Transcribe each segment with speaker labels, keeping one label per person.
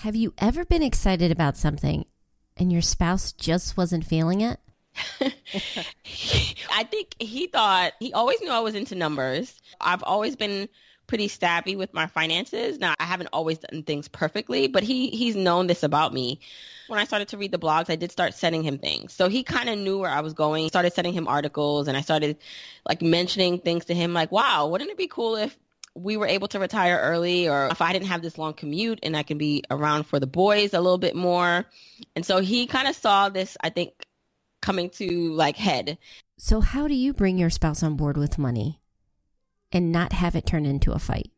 Speaker 1: Have you ever been excited about something and your spouse just wasn't feeling it?
Speaker 2: I think he thought he always knew I was into numbers. I've always been pretty savvy with my finances. Now, I haven't always done things perfectly, but he he's known this about me. When I started to read the blogs, I did start sending him things. So he kind of knew where I was going. Started sending him articles and I started like mentioning things to him like, "Wow, wouldn't it be cool if we were able to retire early or if I didn't have this long commute and I can be around for the boys a little bit more. And so he kind of saw this, I think, coming to like head.
Speaker 1: So, how do you bring your spouse on board with money and not have it turn into a fight?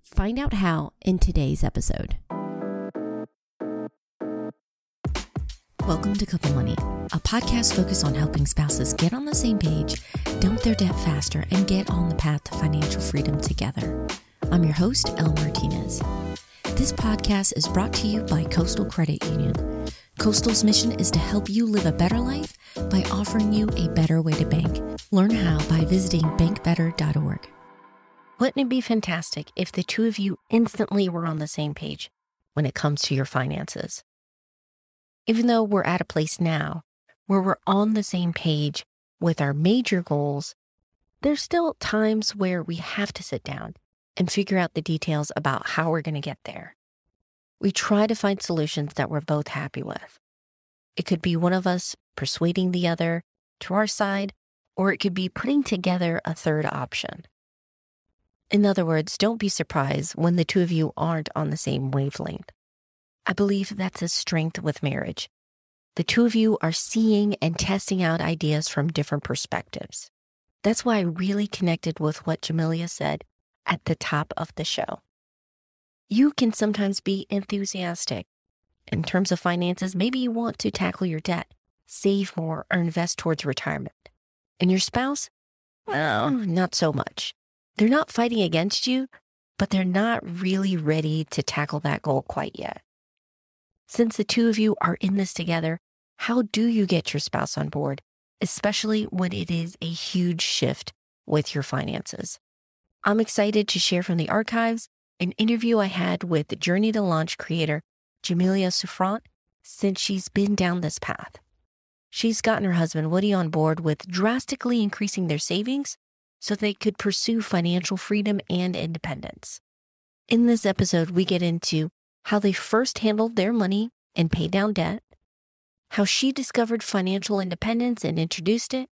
Speaker 1: Find out how in today's episode. Welcome to Couple Money, a podcast focused on helping spouses get on the same page, dump their debt faster, and get on the path to financial freedom together. I'm your host, Elle Martinez. This podcast is brought to you by Coastal Credit Union. Coastal's mission is to help you live a better life by offering you a better way to bank. Learn how by visiting bankbetter.org. Wouldn't it be fantastic if the two of you instantly were on the same page when it comes to your finances? Even though we're at a place now where we're on the same page with our major goals, there's still times where we have to sit down and figure out the details about how we're going to get there. We try to find solutions that we're both happy with. It could be one of us persuading the other to our side, or it could be putting together a third option. In other words, don't be surprised when the two of you aren't on the same wavelength. I believe that's a strength with marriage. The two of you are seeing and testing out ideas from different perspectives. That's why I really connected with what Jamila said at the top of the show. You can sometimes be enthusiastic. In terms of finances, maybe you want to tackle your debt, save more, or invest towards retirement. And your spouse? Well, not so much. They're not fighting against you, but they're not really ready to tackle that goal quite yet. Since the two of you are in this together, how do you get your spouse on board, especially when it is a huge shift with your finances? I'm excited to share from the archives an interview I had with Journey to Launch creator Jamila Souffrant since she's been down this path. She's gotten her husband Woody on board with drastically increasing their savings so they could pursue financial freedom and independence. In this episode, we get into how they first handled their money and paid down debt, how she discovered financial independence and introduced it,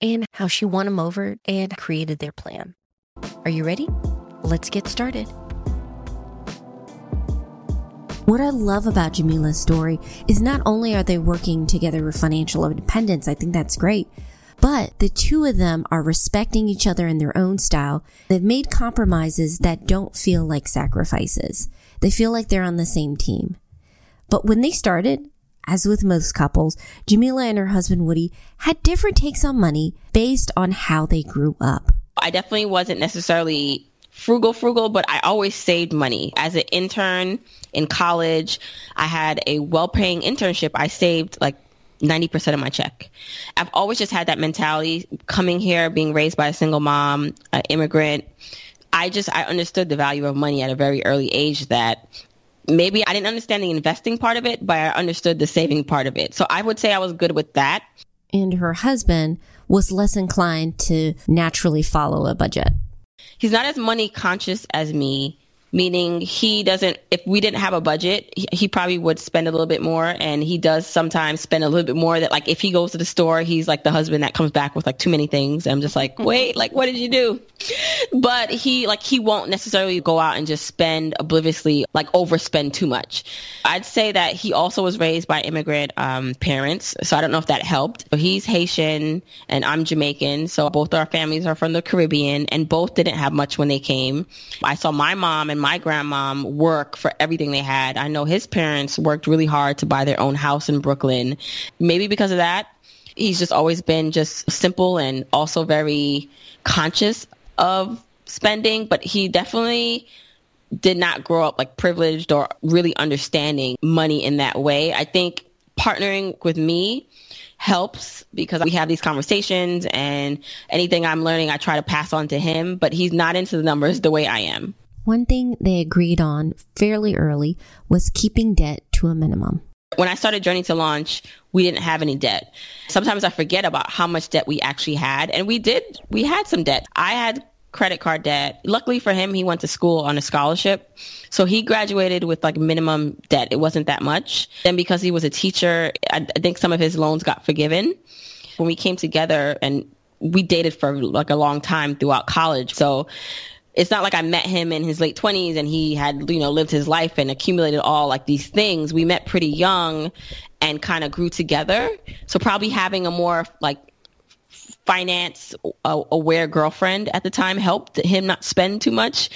Speaker 1: and how she won them over and created their plan. Are you ready? Let's get started. What I love about Jamila's story is not only are they working together with financial independence, I think that's great, but the two of them are respecting each other in their own style. They've made compromises that don't feel like sacrifices. They feel like they're on the same team. But when they started, as with most couples, Jamila and her husband Woody had different takes on money based on how they grew up.
Speaker 2: I definitely wasn't necessarily frugal, frugal, but I always saved money. As an intern in college, I had a well paying internship. I saved like 90% of my check. I've always just had that mentality coming here, being raised by a single mom, an immigrant. I just I understood the value of money at a very early age that maybe I didn't understand the investing part of it, but I understood the saving part of it. So I would say I was good with that.
Speaker 1: And her husband was less inclined to naturally follow a budget.
Speaker 2: He's not as money conscious as me meaning he doesn't if we didn't have a budget he, he, probably would spend a little bit more and he does sometimes spend a little bit more that like if he goes to the store he's like the husband that comes back with like too many things and i'm just like wait like what did you do? But he like he won't necessarily go out and just spend obliviously like overspend too much. I'd say that he also was raised by immigrant um, parents so i don't know if that helped but he's haitian and i'm jamaican so both our families are from the caribbean and both didn't have much when they came. I saw my mom and and my grandmom work for everything they had. I know his parents worked really hard to buy their own house in Brooklyn. Maybe because of that, he's just always been just simple and also very conscious of spending, but he definitely did not grow up like privileged or really understanding money in that way. I think partnering with me helps because we have these conversations and anything I'm learning I try to pass on to him, but he's not into the numbers the way I am.
Speaker 1: One thing they agreed on fairly early was keeping debt to a minimum.
Speaker 2: When I started Journey to Launch, we didn't have any debt. Sometimes I forget about how much debt we actually had. And we did, we had some debt. I had credit card debt. Luckily for him, he went to school on a scholarship. So he graduated with like minimum debt. It wasn't that much. Then because he was a teacher, I, I think some of his loans got forgiven. When we came together and we dated for like a long time throughout college. So it's not like I met him in his late 20s and he had, you know, lived his life and accumulated all like these things. We met pretty young and kind of grew together. So probably having a more like finance uh, aware girlfriend at the time helped him not spend too much.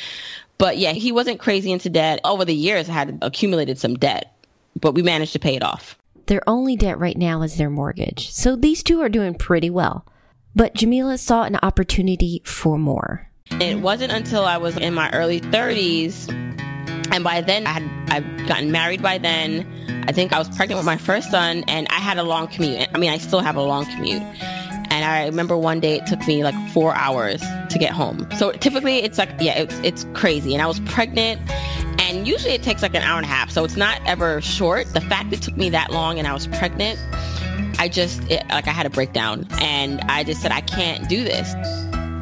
Speaker 2: But yeah, he wasn't crazy into debt. Over the years, I had accumulated some debt, but we managed to pay it off.
Speaker 1: Their only debt right now is their mortgage. So these two are doing pretty well. But Jamila saw an opportunity for more.
Speaker 2: It wasn't until I was in my early 30s, and by then I had I'd gotten married by then. I think I was pregnant with my first son, and I had a long commute. I mean, I still have a long commute. And I remember one day it took me like four hours to get home. So typically it's like, yeah, it's, it's crazy. And I was pregnant and usually it takes like an hour and a half. So it's not ever short. The fact it took me that long and I was pregnant, I just, it, like I had a breakdown and I just said, I can't do this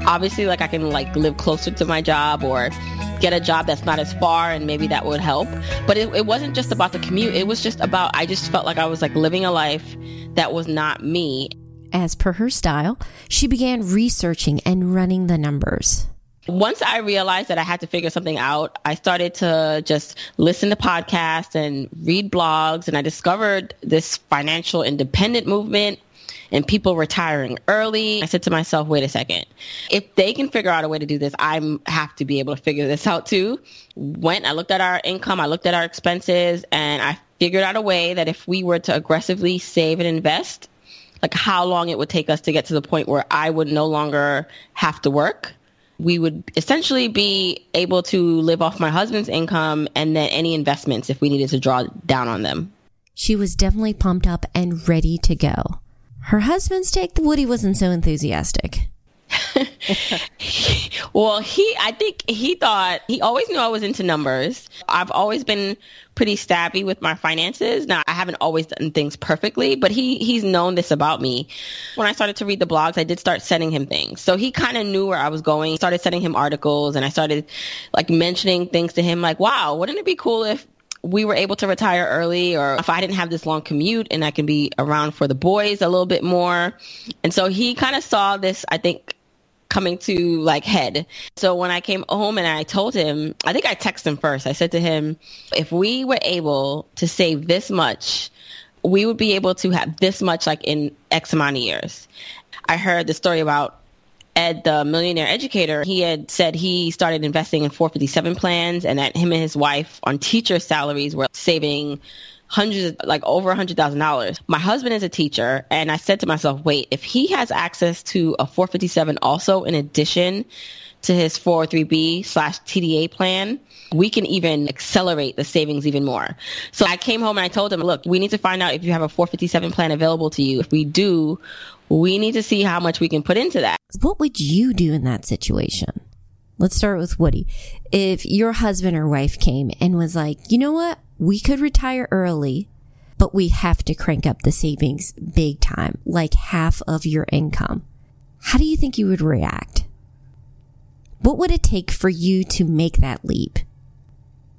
Speaker 2: obviously like I can like live closer to my job or get a job that's not as far and maybe that would help. But it, it wasn't just about the commute. It was just about, I just felt like I was like living a life that was not me.
Speaker 1: As per her style, she began researching and running the numbers.
Speaker 2: Once I realized that I had to figure something out, I started to just listen to podcasts and read blogs and I discovered this financial independent movement and people retiring early. I said to myself, wait a second. If they can figure out a way to do this, I have to be able to figure this out too. Went, I looked at our income, I looked at our expenses, and I figured out a way that if we were to aggressively save and invest, like how long it would take us to get to the point where I would no longer have to work. We would essentially be able to live off my husband's income and then any investments if we needed to draw down on them.
Speaker 1: She was definitely pumped up and ready to go. Her husband's take, the Woody wasn't so enthusiastic.
Speaker 2: well, he, I think he thought, he always knew I was into numbers. I've always been pretty stabby with my finances. Now, I haven't always done things perfectly, but he, he's known this about me. When I started to read the blogs, I did start sending him things. So he kind of knew where I was going. Started sending him articles and I started like mentioning things to him like, wow, wouldn't it be cool if we were able to retire early or if I didn't have this long commute and I can be around for the boys a little bit more. And so he kind of saw this, I think, coming to like head. So when I came home and I told him, I think I texted him first. I said to him, if we were able to save this much, we would be able to have this much like in X amount of years. I heard the story about Ed, the millionaire educator, he had said he started investing in 457 plans and that him and his wife on teacher salaries were saving hundreds, like over a hundred thousand dollars. My husband is a teacher and I said to myself, wait, if he has access to a 457 also in addition to his 403b slash TDA plan, we can even accelerate the savings even more. So I came home and I told him, look, we need to find out if you have a 457 plan available to you. If we do, we need to see how much we can put into that.
Speaker 1: What would you do in that situation? Let's start with Woody. If your husband or wife came and was like, you know what? We could retire early, but we have to crank up the savings big time, like half of your income. How do you think you would react? What would it take for you to make that leap?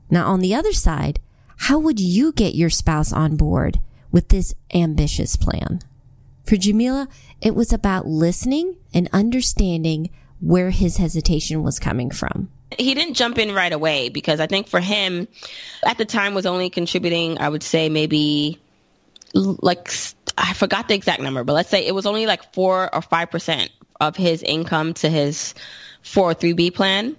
Speaker 1: Now, on the other side, how would you get your spouse on board with this ambitious plan? For Jamila, it was about listening and understanding where his hesitation was coming from.
Speaker 2: He didn't jump in right away because I think for him, at the time, was only contributing, I would say maybe like, I forgot the exact number, but let's say it was only like four or 5% of his income to his 403B plan.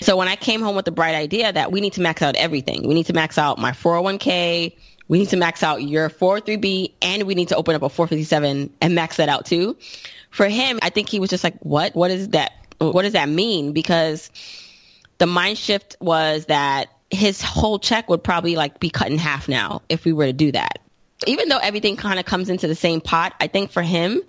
Speaker 2: So when I came home with the bright idea that we need to max out everything, we need to max out my 401k, we need to max out your 403b and we need to open up a 457 and max that out too. For him, I think he was just like, what? What is that? What does that mean? Because the mind shift was that his whole check would probably like be cut in half now if we were to do that. Even though everything kind of comes into the same pot, I think for him,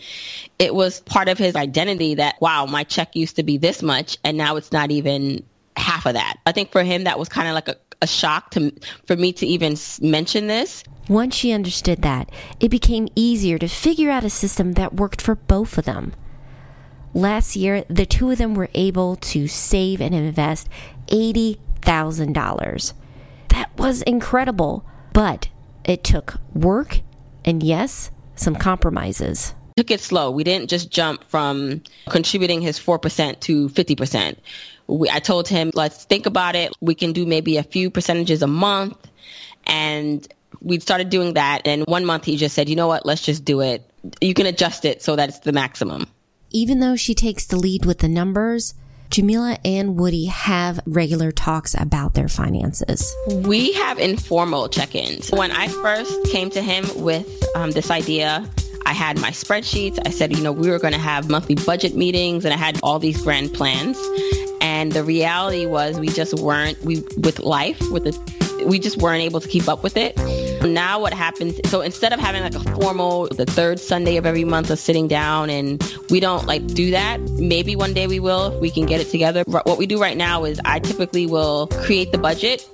Speaker 2: it was part of his identity that, wow, my check used to be this much and now it's not even half of that. I think for him, that was kind of like a, a shock to for me to even mention this.
Speaker 1: Once she understood that, it became easier to figure out a system that worked for both of them. Last year, the two of them were able to save and invest $80,000. That was incredible, but it took work and, yes, some compromises.
Speaker 2: Took it slow. We didn't just jump from contributing his 4% to 50%. We, I told him, let's think about it. We can do maybe a few percentages a month. And we started doing that. And one month he just said, you know what, let's just do it. You can adjust it so that it's the maximum.
Speaker 1: Even though she takes the lead with the numbers, Jamila and Woody have regular talks about their finances.
Speaker 2: We have informal check ins. When I first came to him with um, this idea, I had my spreadsheets. I said, you know, we were going to have monthly budget meetings and I had all these grand plans. And the reality was we just weren't, we, with life, with the, we just weren't able to keep up with it. Now what happens, so instead of having like a formal, the third Sunday of every month of sitting down and we don't like do that, maybe one day we will if we can get it together. What we do right now is I typically will create the budget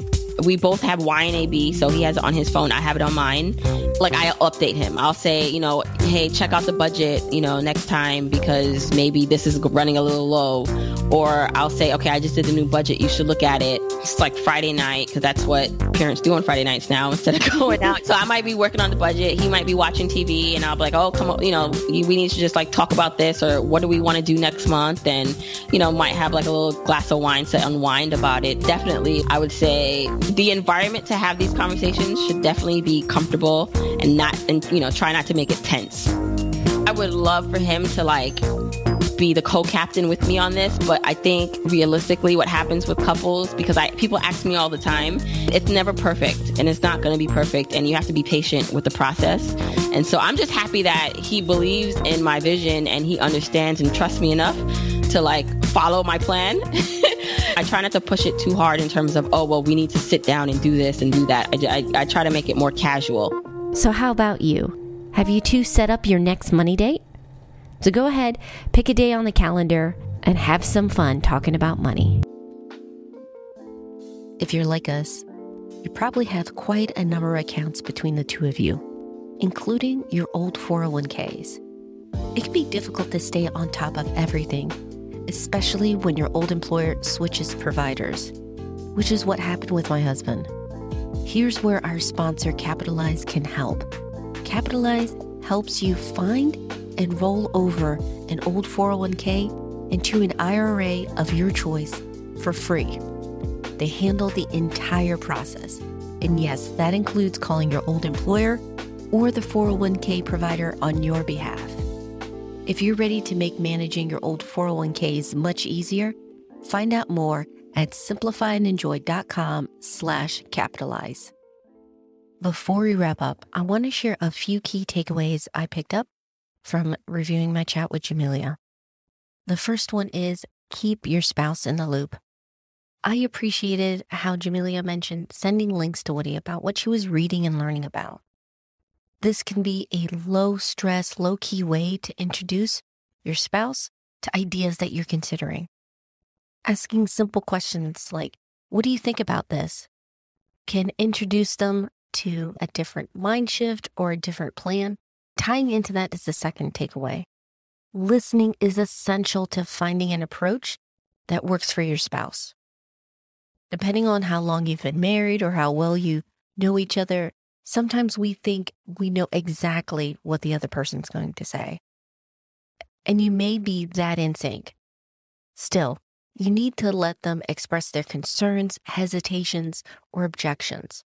Speaker 2: we both have YNAB, so he has it on his phone. I have it on mine. Like I update him. I'll say, you know, hey, check out the budget, you know, next time because maybe this is running a little low. Or I'll say, okay, I just did the new budget. You should look at it. It's like Friday night because that's what parents do on Friday nights now instead of going out. So I might be working on the budget. He might be watching TV, and I'll be like, oh, come on, you know, we need to just like talk about this or what do we want to do next month, and you know, might have like a little glass of wine to unwind about it. Definitely, I would say the environment to have these conversations should definitely be comfortable and not and you know try not to make it tense. I would love for him to like be the co-captain with me on this but i think realistically what happens with couples because i people ask me all the time it's never perfect and it's not going to be perfect and you have to be patient with the process. And so i'm just happy that he believes in my vision and he understands and trusts me enough to like follow my plan I try not to push it too hard in terms of, oh, well, we need to sit down and do this and do that. I, I, I try to make it more casual.
Speaker 1: So, how about you? Have you two set up your next money date? So, go ahead, pick a day on the calendar, and have some fun talking about money. If you're like us, you probably have quite a number of accounts between the two of you, including your old 401ks. It can be difficult to stay on top of everything especially when your old employer switches providers, which is what happened with my husband. Here's where our sponsor, Capitalize, can help. Capitalize helps you find and roll over an old 401k into an IRA of your choice for free. They handle the entire process. And yes, that includes calling your old employer or the 401k provider on your behalf. If you're ready to make managing your old 401ks much easier, find out more at simplifyandenjoy.com slash capitalize. Before we wrap up, I want to share a few key takeaways I picked up from reviewing my chat with Jamila. The first one is keep your spouse in the loop. I appreciated how Jamila mentioned sending links to Woody about what she was reading and learning about. This can be a low stress, low key way to introduce your spouse to ideas that you're considering. Asking simple questions like, What do you think about this? can introduce them to a different mind shift or a different plan. Tying into that is the second takeaway. Listening is essential to finding an approach that works for your spouse. Depending on how long you've been married or how well you know each other, sometimes we think we know exactly what the other person's going to say. And you may be that in sync. Still, you need to let them express their concerns, hesitations, or objections.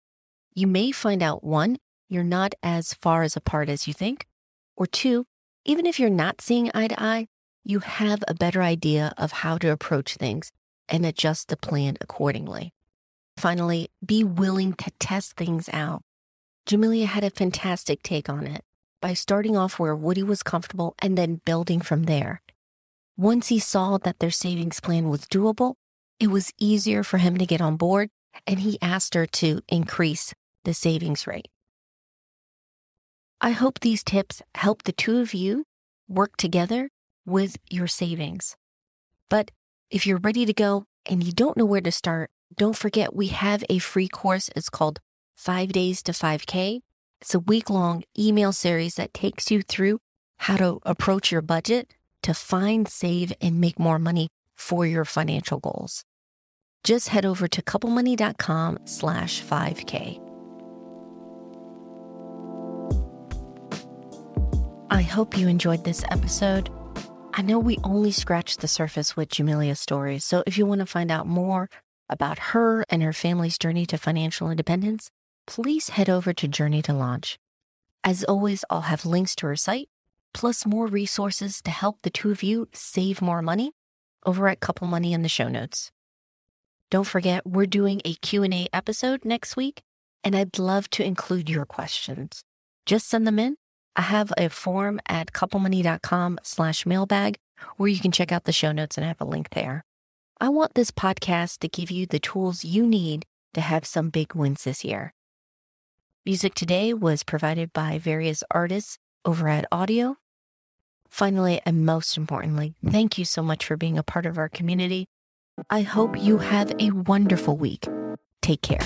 Speaker 1: You may find out one, you're not as far as apart as you think, or two, even if you're not seeing eye to eye, you have a better idea of how to approach things and adjust the plan accordingly. Finally, be willing to test things out. Jamila had a fantastic take on it by starting off where Woody was comfortable and then building from there. Once he saw that their savings plan was doable, it was easier for him to get on board, and he asked her to increase the savings rate. I hope these tips help the two of you work together with your savings. But if you're ready to go and you don't know where to start, don't forget we have a free course. It's called Five Days to 5K. It's a week long email series that takes you through how to approach your budget to find, save, and make more money for your financial goals. Just head over to couplemoney.com slash 5K. I hope you enjoyed this episode. I know we only scratched the surface with Jamila's story, so if you want to find out more about her and her family's journey to financial independence, please head over to Journey to Launch. As always, I'll have links to her site, plus more resources to help the two of you save more money over at Couple Money in the show notes. Don't forget, we're doing a Q&A episode next week, and I'd love to include your questions. Just send them in. I have a form at couplemoney.com slash mailbag where you can check out the show notes and I have a link there. I want this podcast to give you the tools you need to have some big wins this year. Music today was provided by various artists over at Audio. Finally, and most importantly, thank you so much for being a part of our community. I hope you have a wonderful week. Take care.